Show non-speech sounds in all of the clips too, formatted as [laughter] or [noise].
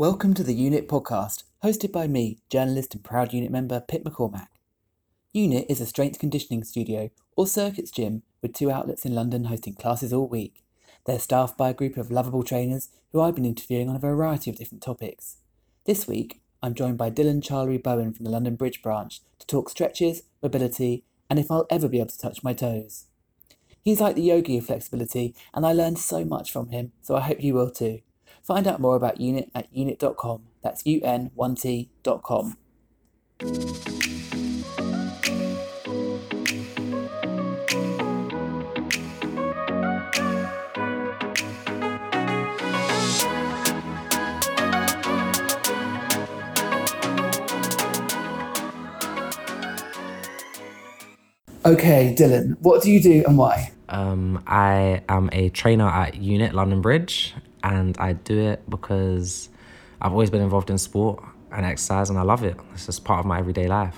Welcome to the Unit podcast, hosted by me, journalist and proud unit member Pip McCormac. Unit is a strength conditioning studio or circuits gym with two outlets in London hosting classes all week. They're staffed by a group of lovable trainers who I've been interviewing on a variety of different topics. This week, I'm joined by Dylan Charlery Bowen from the London Bridge branch to talk stretches, mobility, and if I'll ever be able to touch my toes. He's like the yogi of flexibility, and I learned so much from him, so I hope you will too. Find out more about Unit at unit.com. That's un1t.com. Okay, Dylan, what do you do and why? Um, I am a trainer at Unit London Bridge, and I do it because I've always been involved in sport and exercise, and I love it. It's just part of my everyday life.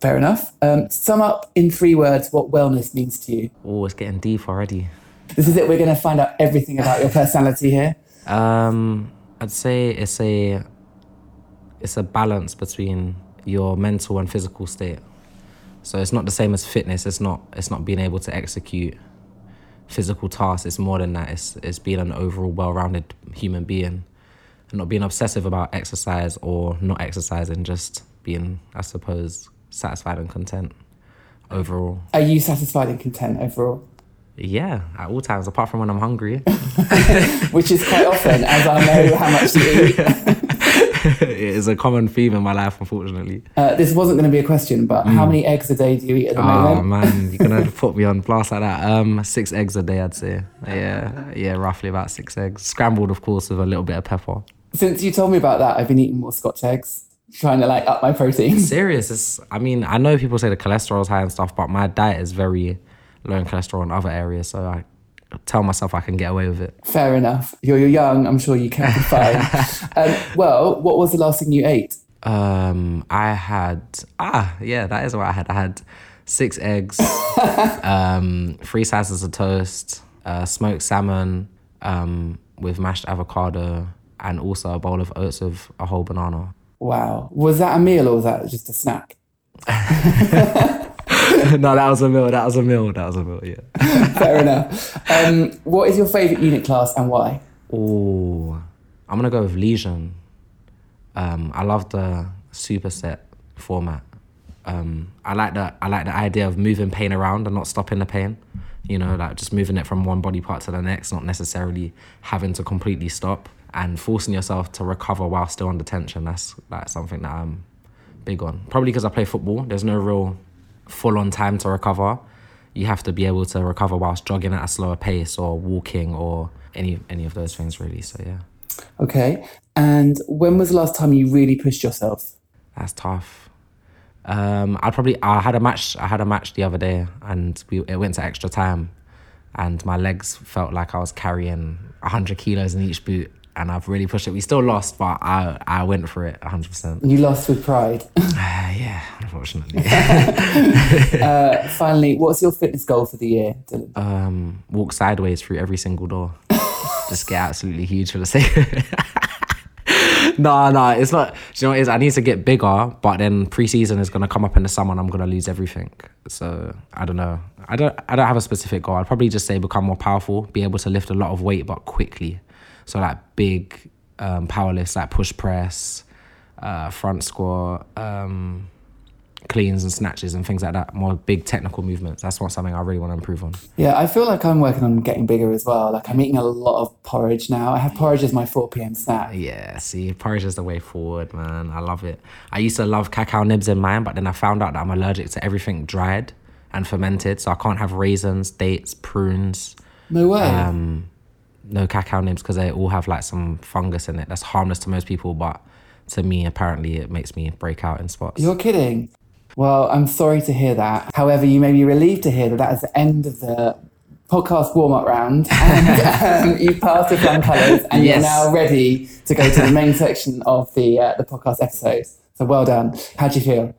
Fair enough. Um, sum up in three words what wellness means to you. Oh, it's getting deep already. This is it. We're going to find out everything about your personality here. Um, I'd say it's a it's a balance between your mental and physical state. So it's not the same as fitness. It's not it's not being able to execute physical tasks. It's more than that. It's it's being an overall well-rounded human being, and not being obsessive about exercise or not exercising. Just being, I suppose, satisfied and content overall. Are you satisfied and content overall? Yeah, at all times, apart from when I'm hungry. [laughs] Which is quite often, as I know how much you eat. [laughs] [laughs] it is a common theme in my life, unfortunately. Uh, this wasn't going to be a question, but how many eggs a day do you eat at the Oh moment? Oh man, you're gonna [laughs] put me on blast like that. Um, six eggs a day, I'd say. Yeah, yeah, roughly about six eggs. Scrambled, of course, with a little bit of pepper. Since you told me about that, I've been eating more Scotch eggs, trying to like up my protein. [laughs] Serious. It's. I mean, I know people say the cholesterol's high and stuff, but my diet is very low in cholesterol in other areas, so I tell myself I can get away with it. Fair enough. You're, you're young. I'm sure you can be fine. [laughs] um, well, what was the last thing you ate? Um, I had ah yeah, that is what I had. I had six eggs, [laughs] um, three slices of toast, uh, smoked salmon, um, with mashed avocado, and also a bowl of oats with a whole banana. Wow. Was that a meal or was that just a snack? [laughs] [laughs] no, that was a meal. That was a meal. That was a meal. Yeah. [laughs] Fair enough. Um, what is your favourite unit class and why? Oh, I'm gonna go with Legion. Um, I love the superset format. Um, I like the I like the idea of moving pain around and not stopping the pain. You know, like just moving it from one body part to the next, not necessarily having to completely stop and forcing yourself to recover while still under tension. That's like something that I'm big on. Probably because I play football. There's no real full on time to recover. You have to be able to recover whilst jogging at a slower pace or walking or any any of those things really. So yeah. Okay. And when was the last time you really pushed yourself? That's tough. Um, I probably I had a match. I had a match the other day, and we it went to extra time, and my legs felt like I was carrying hundred kilos in each boot, and I've really pushed it. We still lost, but I I went for it hundred percent. You lost with pride. [laughs] Yeah, unfortunately. [laughs] uh, finally, what's your fitness goal for the year, Dylan? um, walk sideways through every single door. [laughs] Just get absolutely huge for the sake of it. no, no, it's not. Do you know what it is? I need to get bigger, but then preseason is gonna come up in the summer and I'm gonna lose everything. So I don't know. I don't. I don't have a specific goal. I'd probably just say become more powerful, be able to lift a lot of weight but quickly. So like big um, power lifts, like push press, uh, front squat. Um, cleans and snatches and things like that more big technical movements that's not something i really want to improve on Yeah, I feel like I'm working on getting bigger as well. Like I'm eating a lot of porridge now. I have porridge as my 4 p.m. snack. Yeah, see, porridge is the way forward, man. I love it. I used to love cacao nibs in mine, but then I found out that I'm allergic to everything dried and fermented, so I can't have raisins, dates, prunes, No way. um, no cacao nibs because they all have like some fungus in it that's harmless to most people, but to me, apparently, it makes me break out in spots. You're kidding. Well, I'm sorry to hear that. However, you may be relieved to hear that that is the end of the podcast warm up round. And [laughs] um, you've passed with flying colours and Yes. you're now ready to go to the main section of the, uh, the podcast episode. So well done. How do you feel?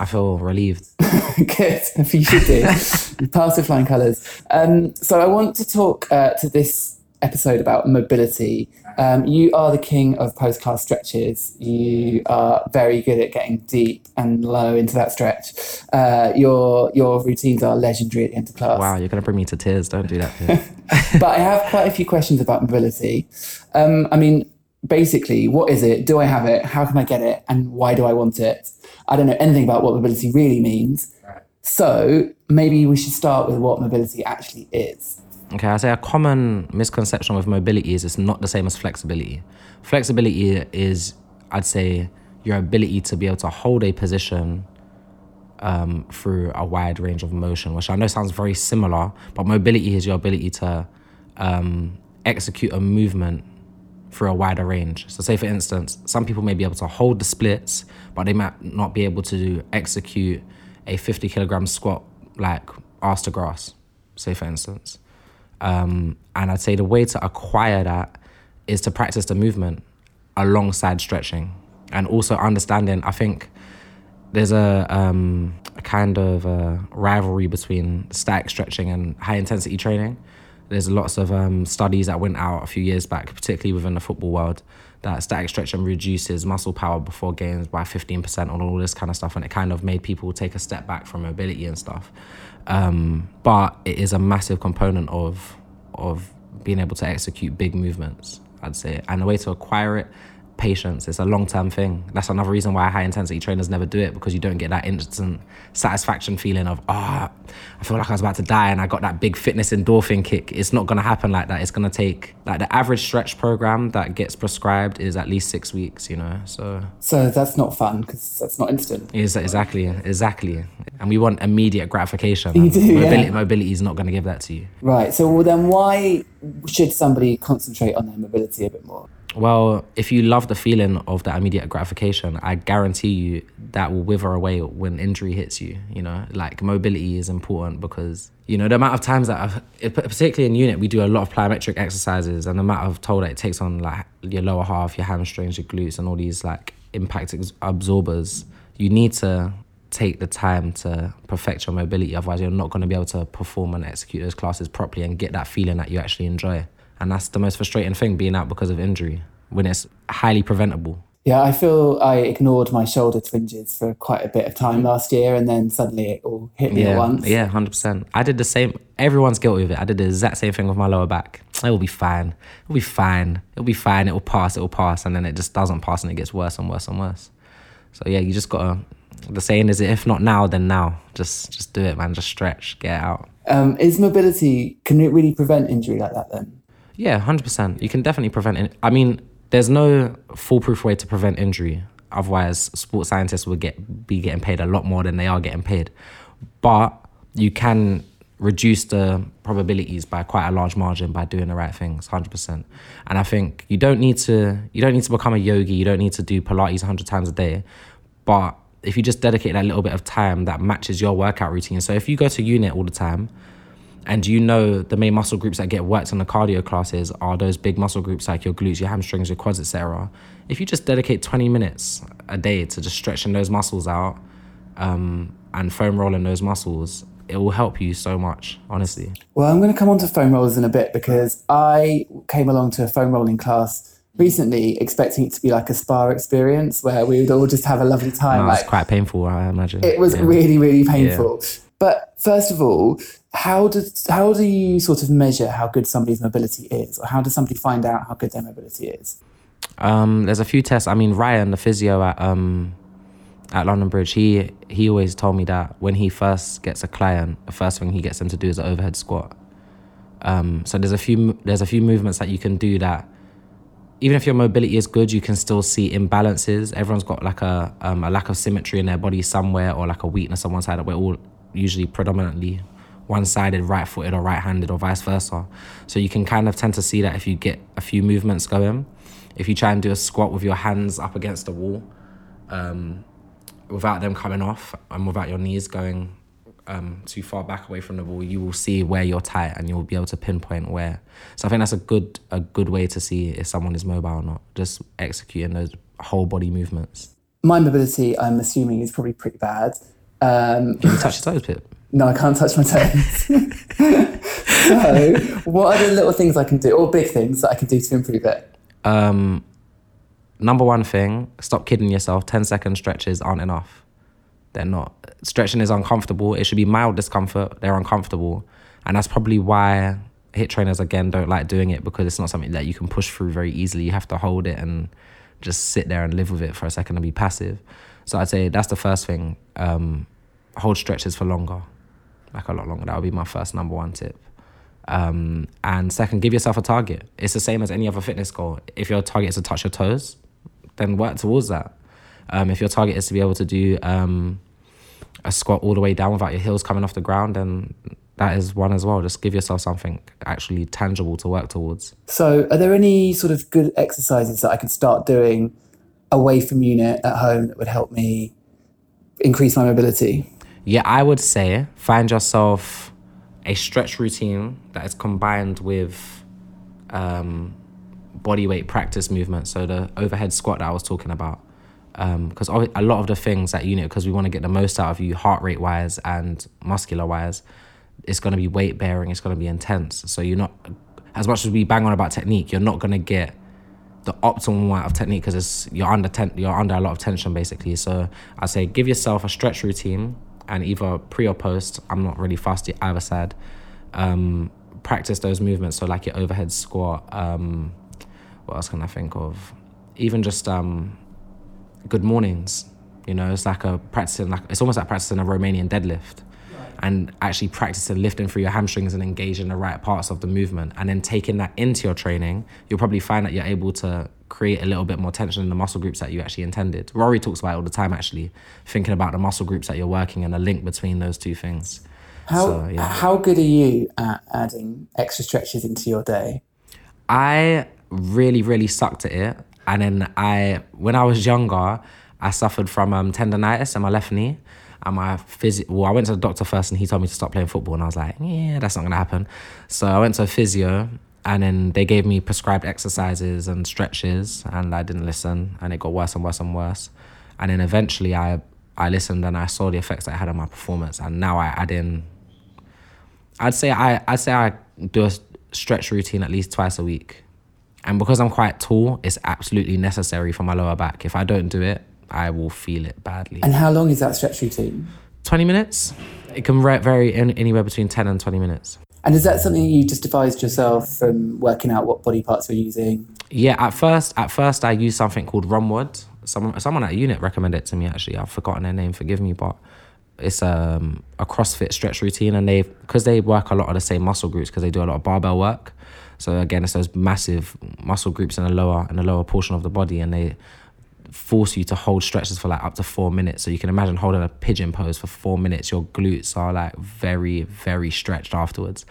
I feel relieved. [laughs] Good. You should do. [laughs] you passed with flying colours. Um, so I want to talk uh, to this episode about mobility Um, you are the king of post class stretches. You are very good at getting deep and low into that stretch. Uh, your your routines are legendary at the end of class. Wow, you're gonna bring me to tears. Don't do that. Piers. [laughs] [laughs] but I have quite a few questions about mobility. Um, I mean, basically, what is it? Do I have it? How can I get it? And why do I want it? I don't know anything about what mobility really means. So maybe we should start with what mobility actually is. Okay, I say a common misconception with mobility is it's not the same as flexibility. Flexibility is, I'd say, your ability to be able to hold a position um, through a wide range of motion, which I know sounds very similar, but mobility is your ability to um, execute a movement through a wider range. So, say for instance, some people may be able to hold the splits, but they might not be able to execute a 50 kilogram squat like arse to grass, say for instance. Um, and I'd say the way to acquire that is to practice the movement alongside stretching and also understanding. I think there's a, um, a kind of a rivalry between static stretching and high intensity training. There's lots of um, studies that went out a few years back, particularly within the football world, that static stretching reduces muscle power before games by 15% on all this kind of stuff. And it kind of made people take a step back from mobility and stuff. Um, but it is a massive component of, of being able to execute big movements, I'd say. And the way to acquire it patience. It's a long term thing. That's another reason why high intensity trainers never do it because you don't get that instant satisfaction feeling of, oh, I feel like I was about to die and I got that big fitness endorphin kick. It's not going to happen like that. It's going to take, like, the average stretch program that gets prescribed is at least six weeks, you know? So, So that's not fun because that's not instant. is exactly, exactly. And we want immediate gratification. You do, yeah. mobility, mobility is not going to give that to you. Right. So well, then why should somebody concentrate on their mobility a bit more? Well, if you love the feeling of that immediate gratification, I guarantee you that will wither away when injury hits you. You know, like mobility is important because, you know, the amount of times that I've, particularly in unit, we do a lot of plyometric exercises and the amount of toll that it takes on like your lower half, your hamstrings, your glutes, and all these like impact absorbers, you need to take the time to perfect your mobility. Otherwise, you're not going to be able to perform and execute those classes properly and get that feeling that you actually enjoy. And that's the most frustrating thing being out because of injury when it's highly preventable. Yeah, I feel I ignored my shoulder twinges for quite a bit of time last year, and then suddenly it all hit me Yeah, at once. yeah, hundred percent. I did the same. Everyone's guilty of it. I did the exact same thing with my lower back. It will be fine. It'll be fine. It'll be fine. It will pass. It will pass, and then it just doesn't pass, and it gets worse and worse and worse. So yeah, you just gotta. The saying is, if not now, then now. Just, just do it, man. Just stretch, get out. Um, is mobility can it really prevent injury like that then? Yeah, hundred percent. You can definitely prevent it. I mean, there's no foolproof way to prevent injury. Otherwise, sports scientists would get be getting paid a lot more than they are getting paid. But you can reduce the probabilities by quite a large margin by doing the right things, hundred percent. And I think you don't need to you don't need to become a yogi. You don't need to do Pilates hundred times a day. But if you just dedicate that little bit of time that matches your workout routine. So if you go to unit all the time, and you know the main muscle groups that get worked in the cardio classes are those big muscle groups like your glutes, your hamstrings, your quads, etc. If you just dedicate 20 minutes a day to just stretching those muscles out um, and foam rolling those muscles, it will help you so much, honestly. Well, I'm going to come on to foam rollers in a bit because I came along to a foam rolling class recently expecting it to be like a spa experience where we would all just have a lovely time. No, it's like, quite painful, I imagine. it was Yeah. really, really painful. But first of all, how does how do you sort of measure how good somebody's mobility is, or how does somebody find out how good their mobility is? Um, there's a few tests. I mean, Ryan, the physio at um, at London Bridge, he he always told me that when he first gets a client, the first thing he gets them to do is an overhead squat. Um, so there's a few there's a few movements that you can do that even if your mobility is good, you can still see imbalances. Everyone's got like a um, a lack of symmetry in their body somewhere, or like a weakness on one side. We're all usually predominantly one-sided, right-footed, or right-handed, or vice versa. So you can kind of tend to see that if you get a few movements going. If you try and do a squat with your hands up against the wall, um, without them coming off and without your knees going um, too far back away from the wall, you will see where you're tight and you'll be able to pinpoint where. So I think that's a good a good way to see if someone is mobile or not. Just executing those whole body movements. My mobility, I'm assuming, is probably pretty bad. Um, Can you touch your toes, Pip? no, I can't touch my toes. [laughs] so, what are the little things I can do, or big things that I can do to improve it? Um, number one thing, stop kidding yourself. 10 second stretches aren't enough. They're not. Stretching is uncomfortable. It should be mild discomfort. They're uncomfortable. And that's probably why HIIT trainers, again, don't like doing it because it's not something that you can push through very easily. You have to hold it and just sit there and live with it for a second and be passive. So I'd say that's the first thing. Um, hold stretches for longer, like a lot longer. That would be my first number one tip. Um, and second, give yourself a target. It's the same as any other fitness goal. If your target is to touch your toes, then work towards that. Um, if your target is to be able to do um, a squat all the way down without your heels coming off the ground, then that is one as well. Just give yourself something actually tangible to work towards. So, are there any sort of good exercises that I can start doing away from unit at home that would help me increase my mobility? Yeah, I would say find yourself a stretch routine that is combined with um, body weight practice movement. So the overhead squat that I was talking about. Because um, a lot of the things at unit, because we want to get the most out of you, heart rate wise and muscular wise, it's going to be weight bearing. It's going to be intense. So you're not, as much as we bang on about technique, you're not going to get the optimal amount of technique because you're under ten, you're under a lot of tension basically. So I say give yourself a stretch routine and either pre or post. I'm not really fast either side. Um, practice those movements. So like your overhead squat. Um, what else can I think of? Even just um, good mornings. You know, it's like a practicing like it's almost like practicing a Romanian deadlift and actually practicing lifting through your hamstrings and engaging the right parts of the movement and then taking that into your training you'll probably find that you're able to create a little bit more tension in the muscle groups that you actually intended. Rory talks about it all the time actually thinking about the muscle groups that you're working and the link between those two things. How, so, yeah. how good are you at adding extra stretches into your day? I really really sucked at it and then i when i was younger i suffered from um, tendonitis in my left knee and my physio, well, I went to the doctor first and he told me to stop playing football. And I was like, yeah, that's not going to happen. So I went to a physio and then they gave me prescribed exercises and stretches and I didn't listen and it got worse and worse and worse. And then eventually I, I listened and I saw the effects that it had on my performance. And now I add in, I'd say I, I'd say I do a stretch routine at least twice a week. And because I'm quite tall, it's absolutely necessary for my lower back. If I don't do it, I will feel it badly. And how long is that stretch routine? 20 minutes. It can vary in, anywhere between 10 and 20 minutes. And is that something you just devised yourself from working out what body parts you're using? Yeah, at first, at first I used something called Romwod. Someone, someone at unit recommended it to me. Actually, I've forgotten their name. Forgive me, but it's um, a CrossFit stretch routine, and they because they work a lot of the same muscle groups because they do a lot of barbell work. So again, it's those massive muscle groups in the lower in the lower portion of the body, and they force you to hold stretches for like up to four minutes. So you can imagine holding a pigeon pose for four minutes. Your glutes are like very, very stretched afterwards.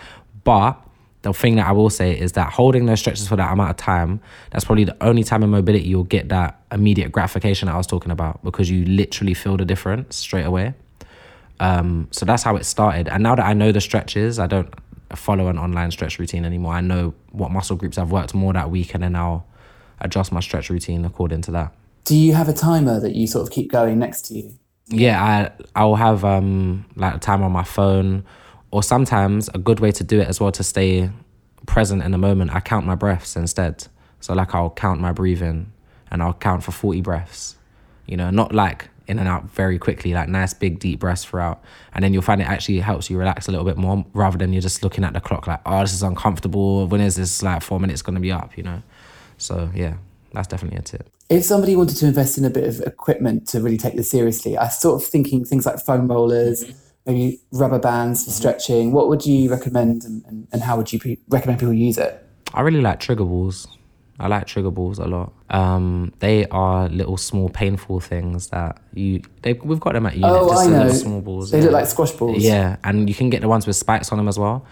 But the thing that I will say is that holding those stretches for that amount of time, that's probably the only time in mobility you'll get that immediate gratification that I was talking about because you literally feel the difference straight away. Um, so that's how it started. And now that I know the stretches, I don't follow an online stretch routine anymore. I know what muscle groups I've worked more that week and then I'll adjust my stretch routine according to that. Do you have a timer that you sort of keep going next to you? Yeah, I I'll have um like a timer on my phone, or sometimes a good way to do it as well to stay present in the moment. I count my breaths instead. So like I'll count my breathing, and I'll count for forty breaths. You know, not like in and out very quickly, like nice big deep breaths throughout. And then you'll find it actually helps you relax a little bit more rather than you're just looking at the clock like, oh, this is uncomfortable. When is this like four minutes gonna be up? You know. So yeah, that's definitely a tip if somebody wanted to invest in a bit of equipment to really take this seriously, I sort of thinking things like foam rollers, mm-hmm. maybe rubber bands for mm-hmm. stretching. What would you recommend, and, and, and how would you pre- recommend people use it? I really like trigger balls. I like trigger balls a lot. Um, they are little small painful things that you they we've got them at unit. Oh, just I know. Small balls. They yeah. look like squash balls. Yeah, and you can get the ones with spikes on them as well.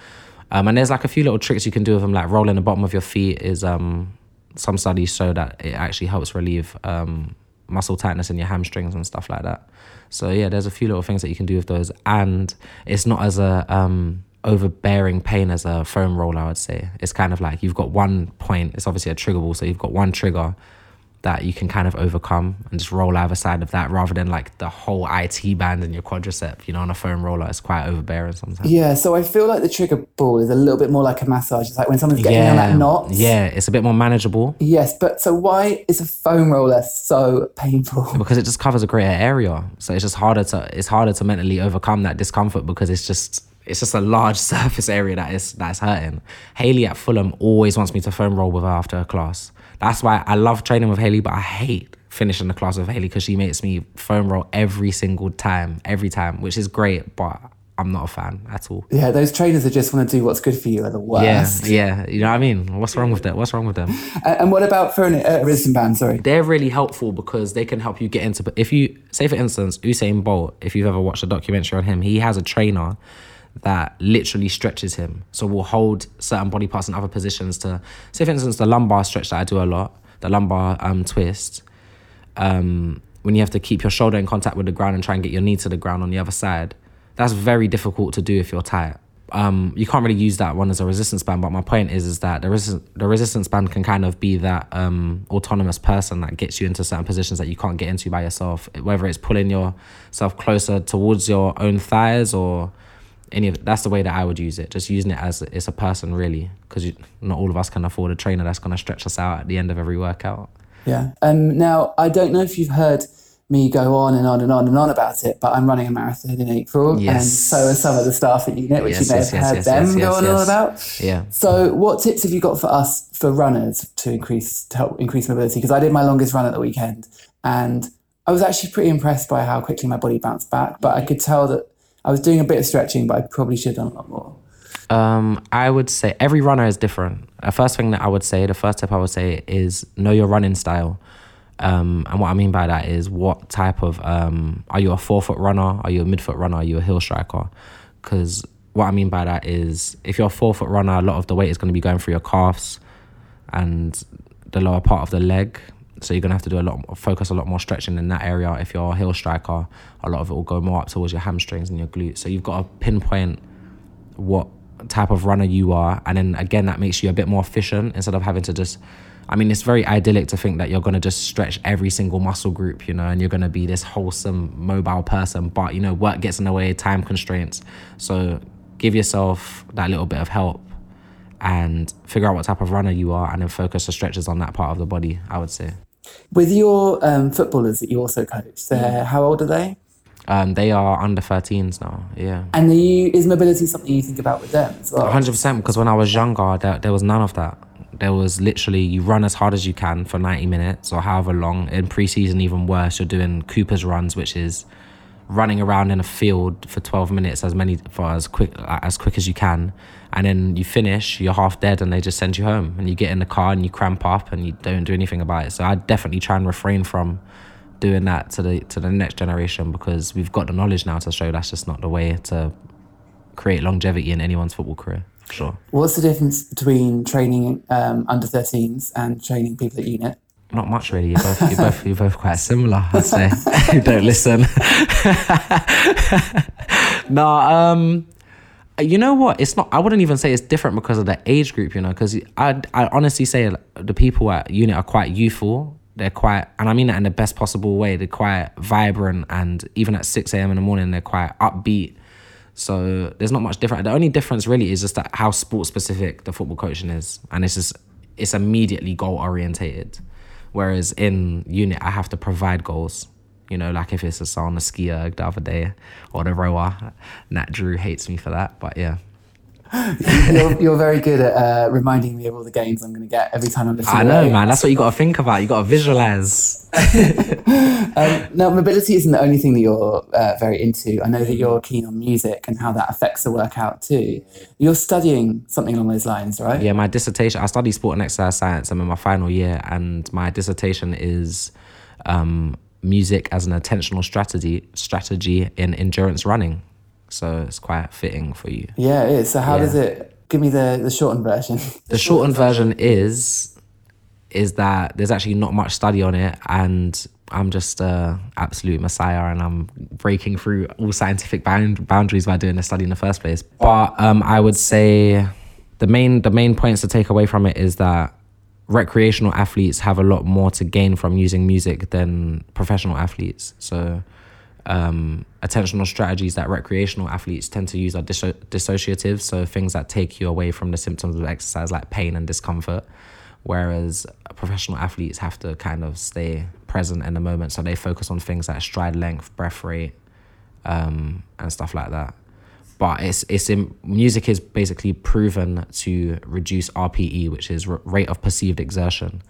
Um, and there's like a few little tricks you can do with them, like rolling the bottom of your feet is um some studies show that it actually helps relieve um, muscle tightness in your hamstrings and stuff like that. So yeah, there's a few little things that you can do with those, and it's not as a um, overbearing pain as a foam roller. I would say it's kind of like you've got one point. It's obviously a trigger ball, so you've got one trigger that you can kind of overcome and just roll either side of that rather than like the whole IT band in your quadricep, you know, on a foam roller. It's quite overbearing sometimes. Yeah, so I feel like the trigger ball is a little bit more like a massage. It's like when someone's getting on that knot. Yeah, it's a bit more manageable Yes, but so why is a foam roller so painful? [laughs] because it just covers a greater area. So it's just harder to it's harder to mentally overcome that discomfort because it's just it's just a large [laughs] surface area that is that's hurting. Haley at Fulham always wants me to foam roll with her after a class. That's why I love training with Haley, but I hate finishing the class with Haley because she makes me foam roll every single time, every time, which is great, but I'm not a fan at all. Yeah, those trainers that just want to do what's good for you are the worst. yeah, yeah. you know what I mean. What's wrong with that? What's wrong with them? A- And what about for an uh, resistance band? Sorry. they're really helpful because they can help you get into. But if you say, for instance, Usain Bolt, if you've ever watched a documentary on him, he has a trainer that literally stretches him. So we'll hold certain body parts in other positions to say, for instance, the lumbar stretch that I do a lot, the lumbar um twist. Um, when you have to keep your shoulder in contact with the ground and try and get your knee to the ground on the other side, that's very difficult to do if you're tight. Um, you can't really use that one as a resistance band, but my point is is that the resistance the resistance band can kind of be that um, autonomous person that gets you into certain positions that you can't get into by yourself. Whether it's pulling yourself closer towards your own thighs or any of that's the way that I would use it. Just using it as it's a person really, because not all of us can afford a trainer that's going to stretch us out at the end of every workout. Yeah. Um, now, I don't know if you've heard me go on and on and on and on about it, but I'm running a marathon in April, and so are some of the staff at unit, which Yes, you may yes, have yes, heard yes, them yes, go yes, on and on yes. about. Yeah. So, what tips have you got for us for runners to increase to help increase mobility? Because I did my longest run at the weekend, and I was actually pretty impressed by how quickly my body bounced back. But I could tell that I was doing a bit of stretching, but I probably should have done a lot more. Um, I would say every runner is different. The first thing that I would say, the first tip I would say is know your running style. Um, and what I mean by that is what type of um, are you a forefoot runner? Are you a midfoot runner? Are you a heel striker? Because what I mean by that is if you're a forefoot runner, a lot of the weight is going to be going through your calves and the lower part of the leg. So you're gonna have to do a lot, focus a lot more stretching in that area. If you're a heel striker, a lot of it will go more up towards your hamstrings and your glutes. So you've got to pinpoint what type of runner you are and then again that makes you a bit more efficient instead of having to just I mean it's very idyllic to think that you're to just stretch every single muscle group you know and you're to be this wholesome mobile person but you know work gets in the way time constraints so give yourself that little bit of help and figure out what type of runner you are and then focus the stretches on that part of the body I would say With your um, footballers that you also coach, they're how old are they? um, they are under 13s now yeah And are you, is mobility something you think about with them as well? hundred percent. Because when I was younger, there, there was none of that. There was literally you run as hard as you can for ninety minutes or however long. In preseason, even worse, you're doing Cooper's runs, which is running around in a field for twelve minutes as many for as quick as quick as you can, and then you finish. You're half dead, and they just send you home. And you get in the car and you cramp up, and you don't do anything about it. So I definitely try and refrain from doing that to the to the next generation because we've got the knowledge now to show that's just not the way to create longevity in anyone's football career. Sure. What's the difference between training um, under 13s and training people at unit? Not much really. You're both you're both you're both quite similar, I'd say. you [laughs] [laughs] don't listen. [laughs] no, um you know what? It's not I wouldn't even say it's different because of the age group, you know, because I I honestly say the people at unit are quite youthful. They're quite and I mean that in the best possible way. They're quite vibrant and even at six AM in the morning they're quite upbeat. So there's not much different. The only difference really is just that how sport specific the football coaching is. And it's just it's immediately goal orientated. Whereas in unit, I have to provide goals. You know, like if it's a on the ski erg the other day or the rower. Nat Drew hates me for that, but yeah. [laughs] you're, you're very good at uh, reminding me of all the games I'm going to get every time I'm listening. I know, man. That's what you got to think about. You got to visualize. [laughs] Um, now, mobility isn't the only thing that you're uh, very into. I know that you're keen on music and how that affects the workout too. You're studying something along those lines, right? Yeah, my dissertation. I study sport and exercise science. I'm in my final year, and my dissertation is um, music as an attentional strategy strategy in endurance running. So it's quite fitting for you. Yeah, it is. So, how Yeah. does it? Give me the, the shortened version. [laughs] The shortened version is is that there's actually not much study on it, and I'm just a absolute messiah, and I'm breaking through all scientific bound- boundaries by doing the study in the first place. But um, I would say the main the main points to take away from it is that recreational athletes have a lot more to gain from using music than professional athletes. So, um, attentional strategies that recreational athletes tend to use are disso- dissociative, so things that take you away from the symptoms of exercise, like pain and discomfort. Whereas professional athletes have to kind of stay present in the moment, so they focus on things like stride length, breath rate, um, and stuff like that. But it's it's in music is basically proven to reduce RPE, which is rate of perceived exertion.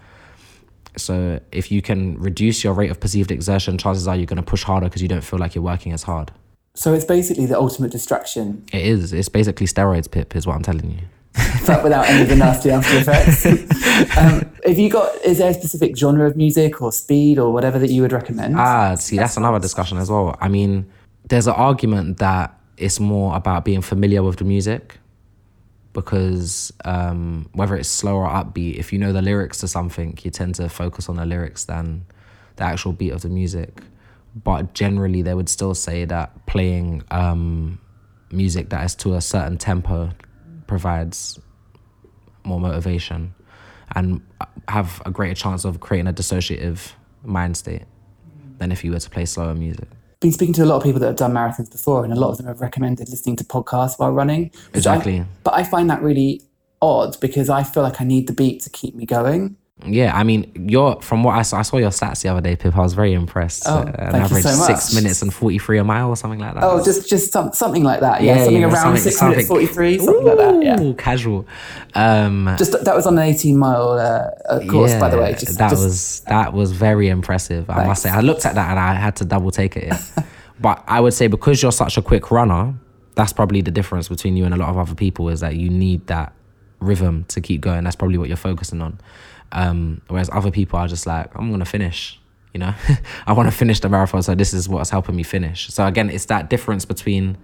So if you can reduce your rate of perceived exertion, chances are you're going to push harder because you don't feel like you're working as hard. So it's basically the ultimate distraction, It is. It's basically steroids, Pip, is what I'm telling you. [laughs] but without any of the nasty after effects. [laughs] um, have you got? Is there a specific genre of music or speed or whatever that you would recommend? Ah, see, that's another discussion as well. I mean, there's an argument that it's more about being familiar with the music because um, whether it's slow or upbeat, if you know the lyrics to something, you tend to focus on the lyrics than the actual beat of the music. But generally, they would still say that playing um, music that is to a certain tempo provides more motivation and have a greater chance of creating a dissociative mind state than if you were to play slower music. Been speaking to a lot of people that have done marathons before, and a lot of them have recommended listening to podcasts while running. which I- Exactly. but I find that really odd because I feel like I need the beat to keep me going. Yeah, I mean, you're from what I saw. I saw your stats the other day, Pip. I was very impressed. Oh, Uh, thank an you average so much. six minutes and forty three a mile or something like that. Oh, just just some, something like that. Yeah, Yeah, something yeah, around something- six something- minutes forty three, something like that. Yeah. Ooh, casual. Um, Just that was on an eighteen mile uh, uh, course, by the way. Just, that just- was that was very impressive. I must say, I looked at that and I had to double take it. [laughs] but I would say because you're such a quick runner, that's probably the difference between you and a lot of other people is that you need that rhythm to keep going. That's probably what you're focusing on. Um, whereas other people are just like, I'm gonna finish. You know, [laughs] I want to finish the marathon, so this is what's helping me finish. So again, it's that difference between.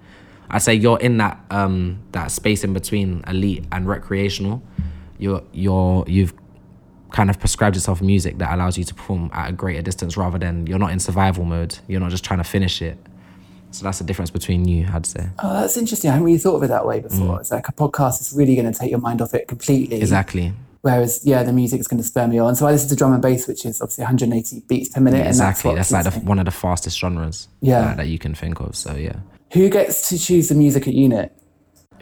I say you're in that um that space in between elite and recreational. You're you're you've kind of prescribed yourself music that allows you to perform at a greater distance rather than you're not in survival mode. You're not just trying to finish it. So that's the difference between you, I'd say. oh, that's interesting. I haven't really thought of it that way before. Mm. It's like a podcast is really going to take your mind off it completely. Exactly. Whereas, yeah, the music is going to spur me on. So I listen to drum and bass, which is obviously 180 beats per minute. exactly. And That's, that's, like the, one of the fastest genres Yeah. that, that you can think of. So yeah. Who gets to choose the music at unit?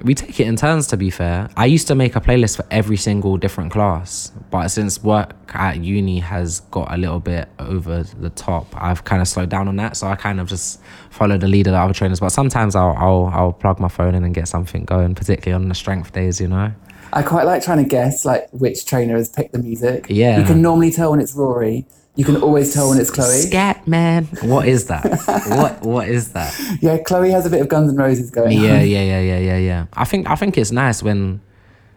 We take it in turns to be fair. I used to make a playlist for every single different class, but since work at uni has got a little bit over the top, I've kind of slowed down on that. So I kind of just follow the lead of the other trainers. But sometimes I'll I'll I'll plug my phone in and get something going, particularly on the strength days, you know. I quite like trying to guess like which trainer has picked the music. Yeah. You can normally tell when it's Rory. You can always tell when it's Chloe. Scat man. What is that? [laughs] what what is that? Yeah, Chloe has a bit of Guns N' Roses going. Yeah, on. yeah, yeah, yeah, yeah, yeah. I think I think it's nice when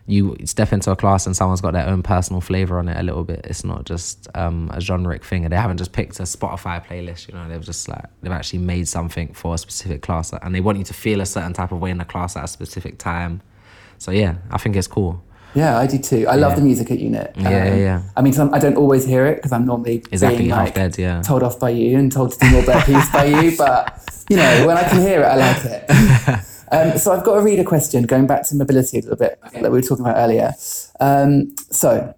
you step into a class and someone's got their own personal flavor on it a little bit. It's not just um, a generic thing, and they haven't just picked a Spotify playlist. You know, they've just like they've actually made something for a specific class, and they want you to feel a certain type of way in the class at a specific time. So yeah, I think it's cool. Yeah, I do too. I love the music at unit. Yeah, yeah, yeah. I mean, some, I don't always hear it because I'm normally Exactly, being half like dead, yeah. told off by you and told to do more burpees by you. [laughs] But you know, when I can hear it, I like it. [laughs] um, so I've got a reader question going back to mobility a little bit that we were talking about earlier. Um, so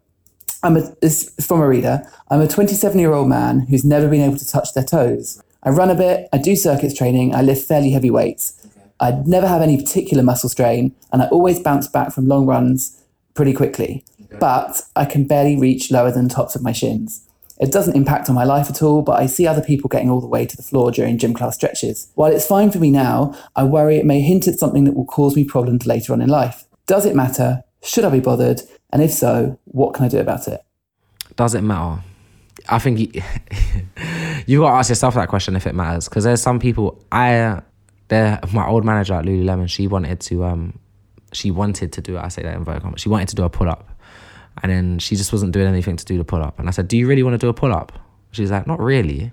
I'm a, this is from a reader. I'm a 27 year old man who's never been able to touch their toes. I run a bit, I do circuits training, I lift fairly heavy weights. I never have any particular muscle strain, and I always bounce back from long runs pretty quickly. But I can barely reach lower than the tops of my shins. It doesn't impact on my life at all, but I see other people getting all the way to the floor during gym class stretches. While it's fine for me now, I worry it may hint at something that will cause me problems later on in life. Does it matter? Should I be bothered? And if so, what can I do about it? Does it matter? I think [laughs] you, you got to ask yourself that question if it matters, because there's some people. I, there, my old manager at Lululemon, she wanted to, um, she wanted to do. I say that in very. She wanted to do a pull up, and then she just wasn't doing anything to do the pull up. And I said, "Do you really want to do a pull up?" She's like, "Not really."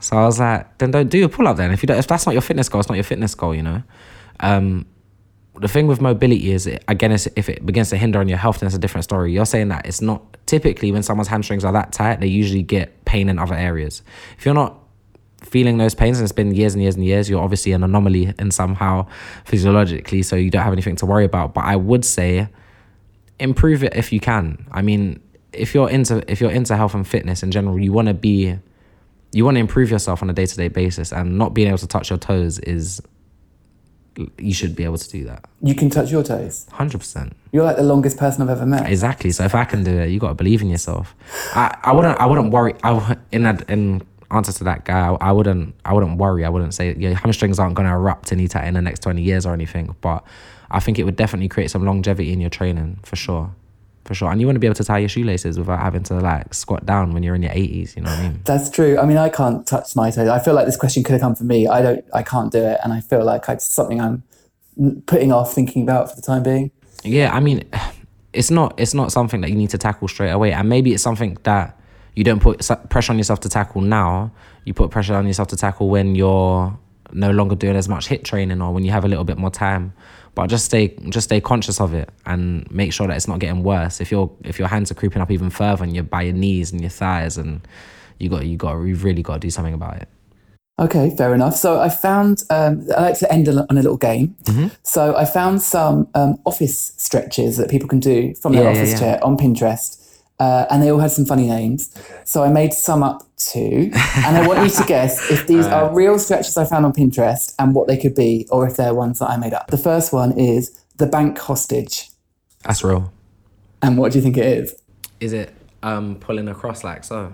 So I was like, "Then don't do a pull up then. If you don't, if that's not your fitness goal, it's not your fitness goal, you know." Um, the thing with mobility is it, again if it begins to hinder on your health then it's a different story you're saying that it's not typically when someone's hamstrings are that tight they usually get pain in other areas if you're not feeling those pains and it's been years and years and years you're obviously an anomaly in somehow physiologically so you don't have anything to worry about but i would say improve it if you can i mean if you're into if you're into health and fitness in general, you want to be you want to improve yourself on a day to day basis, and not being able to touch your toes is you should be able to do that. You can touch your toes. Hundred percent. You're like the longest person I've ever met. Exactly. So if I can do it, you got to believe in yourself. I, I wouldn't I wouldn't worry. I in that in answer to that guy, I, I wouldn't I wouldn't worry. I wouldn't say your hamstrings aren't going to erupt in ETA in the next twenty years or anything. But I think it would definitely create some longevity in your training for sure. For sure. And you want to be able to tie your shoelaces without having to like squat down when you're in your 80s, you know what I mean? That's true. I mean, I can't touch my toes. I feel like this question could have come from me. I don't. I can't do it, and I feel like it's something I'm putting off thinking about for the time being. Yeah, I mean, [sighs] it's not it's not something that you need to tackle straight away, and maybe it's something that you don't put pressure on yourself to tackle now. You put pressure on yourself to tackle when you're no longer doing as much HIIT training or when you have a little bit more time. But just stay just stay conscious of it and make sure that it's not getting worse. If your if your hands are creeping up even further and you're by your knees and your thighs and you got you got you've really got to do something about it. Okay, fair enough. So I found um, I like to end on a little game. Mm-hmm. So I found some um, office stretches that people can do from their Yeah, yeah, office yeah. chair on Pinterest, uh, and they all had some funny names. So I made some up too, and I want you to [laughs] guess if these are real stretches I found on Pinterest and what they could be, or if they're ones that I made up. The first one is the bank hostage, That's real. and what do you think it is? Is it um pulling across like so?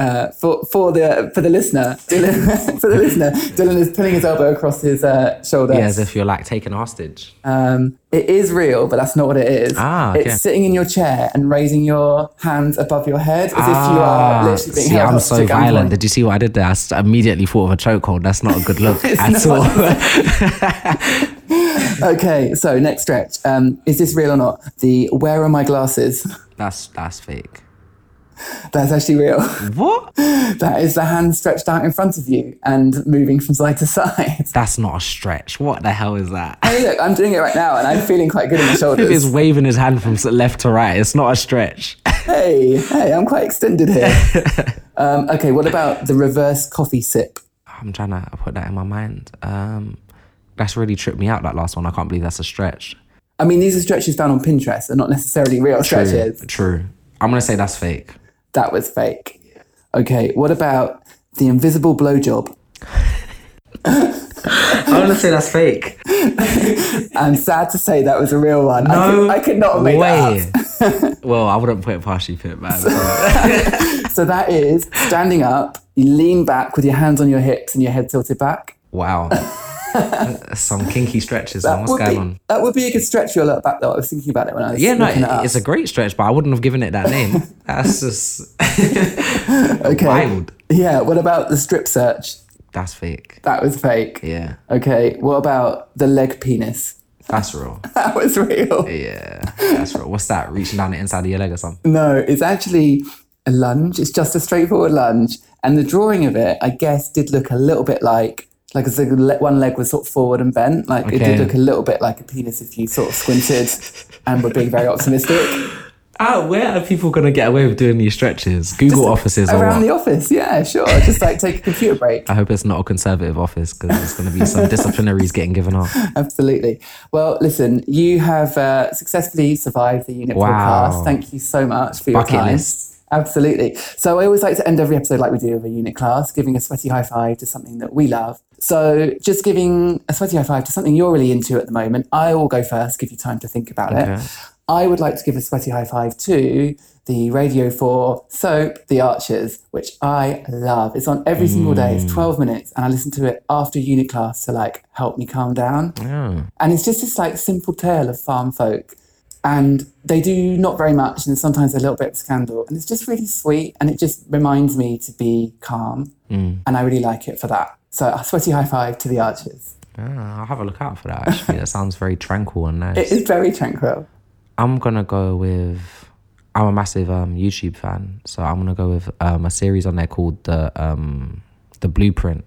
Uh, for for the for the listener, Dylan, [laughs] for the listener, Dylan is pulling his elbow across his uh, shoulder. Yeah, as if you're like taking a hostage. Um, it is real, but that's not what it is. Ah, okay. It's sitting in your chair and raising your hands above your head as if you are literally being Ah, see, held I'm so violent. gunpoint. Did you see what I did there? I immediately thought of a chokehold. That's not a good look [laughs] at all. [laughs] Okay, so next stretch. Um, is this real or not? The where are my glasses? that's that's fake. [laughs] That's actually real. What? [laughs] That is the hand stretched out in front of you and moving from side to side. [laughs] That's not a stretch. What the hell is that? Hey, look, I'm doing it right now and I'm feeling quite good in the If shoulders. it's waving his hand from left to right, it's not a stretch. Hey, hey, I'm quite extended here. um, okay, what about the reverse coffee sip? I'm trying to put that in my mind. Um, that's really tripped me out. That last one. I can't believe that's a stretch. I mean, these are stretches found on Pinterest. They're not necessarily real stretches. True. I'm gonna say that's fake. That was fake. Okay, what about the invisible blowjob? [laughs] I'm gonna say that's fake. [laughs] I'm sad to say that was a real one. I, could, I could not have made that up. [laughs] well, I wouldn't put it past you, Pip, man. So that is standing up, you lean back with your hands on your hips and your head tilted back. wow. [laughs] Some kinky stretches, man. What's going be, on? That would be a good stretch for your back though. I was thinking about it when I was Yeah, no, it it's a great stretch, but I wouldn't have given it that name. [laughs] That's just [laughs] okay. wild. Yeah, what about the strip search? That's fake. That was fake. Yeah, Okay, what about the leg penis? that's real. That was real. Yeah, that's real. What's that? Reaching down the inside of your leg or something? No, it's actually a lunge. It's just a straightforward lunge. And the drawing of it, I guess, did look a little bit like like as the one leg was sort of forward and bent. Like it did look a little bit like a penis if you sort of squinted and were being very optimistic. [laughs] Ah, where are people gonna get away with doing these stretches? Google offices or Around the office, yeah, sure. Just like take a computer break. I hope it's not a conservative office because there's going to be some disciplinaries getting given off. [laughs] Absolutely. Well, listen, you have uh, successfully survived the unit Wow. podcast. Thank you so much for your Bucket time. list. Absolutely. So I always like to end every episode like we do with a unit class, giving a sweaty high five to something that we love. So just giving a sweaty high five to something you're really into at the moment. I will go first, give you time to think about Okay. it. I would like to give a sweaty high five to the Radio 4 soap, The Archers, which I love. It's on every single day. Mm. It's 12 minutes, and I listen to it after unit class to like help me calm down. Yeah. And it's just this like simple tale of farm folk. And they do not very much, and sometimes a little bit of scandal. And it's just really sweet, and it just reminds me to be calm. Mm. And I really like it for that. So a sweaty high five to the archers. Ah, I'll have a look out for that. Actually, that sounds very tranquil and nice. It is very tranquil. I'm gonna go with. I'm a massive um, YouTube fan, so I'm gonna go with um, a series on there called the um, the Blueprint,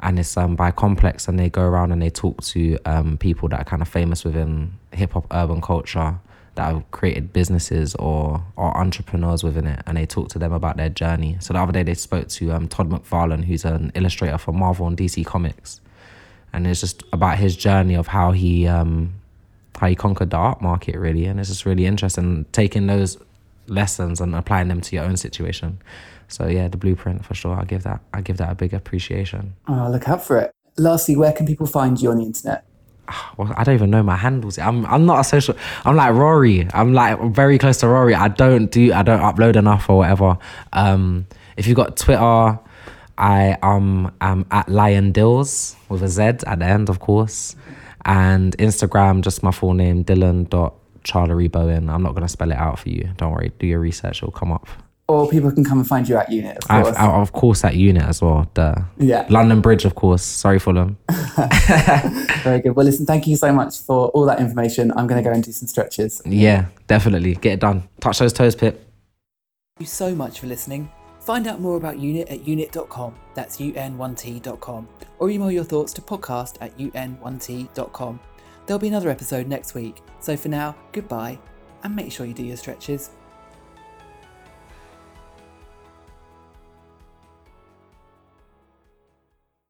and it's um, by Complex, and they go around and they talk to um, people that are kind of famous within hip hop, urban culture that have created businesses or or entrepreneurs within it, and they talk to them about their journey. So the other day they spoke to um, Todd McFarlane, who's an illustrator for Marvel and DC Comics, and it's just about his journey of how he um, how he conquered the art market really and it's just really interesting taking those lessons and applying them to your own situation. So yeah, the blueprint for sure. I give that I give that a big appreciation. Oh, look out for it. Lastly, where can people find you on the internet? [sighs] Well, I don't even know my handles. I'm I'm not a social. I'm like Rory. I'm like very close to Rory. I don't do. I don't upload enough or whatever. Um, if you've got Twitter, I um am at Lion Dills with a Z at the end, of course, and Instagram just my full name Dylan dot Charlery Bowen. I'm not gonna spell it out for you. Don't worry. Do your research. It'll come up. Or people can come and find you at UN1T, of I've, course. I, of course, that unit as well. The Yeah. London Bridge, of course. Sorry, Fulham. [laughs] Very good. Well, listen, thank you so much for all that information. I'm going to go and do some stretches. Yeah, definitely. Get it done. Touch those toes, Pip. Thank you so much for listening. Find out more about UN1T at unit.com. That's un1t.com. Or email your thoughts to podcast at un1t.com. There'll be another episode next week. So for now, goodbye and make sure you do your stretches.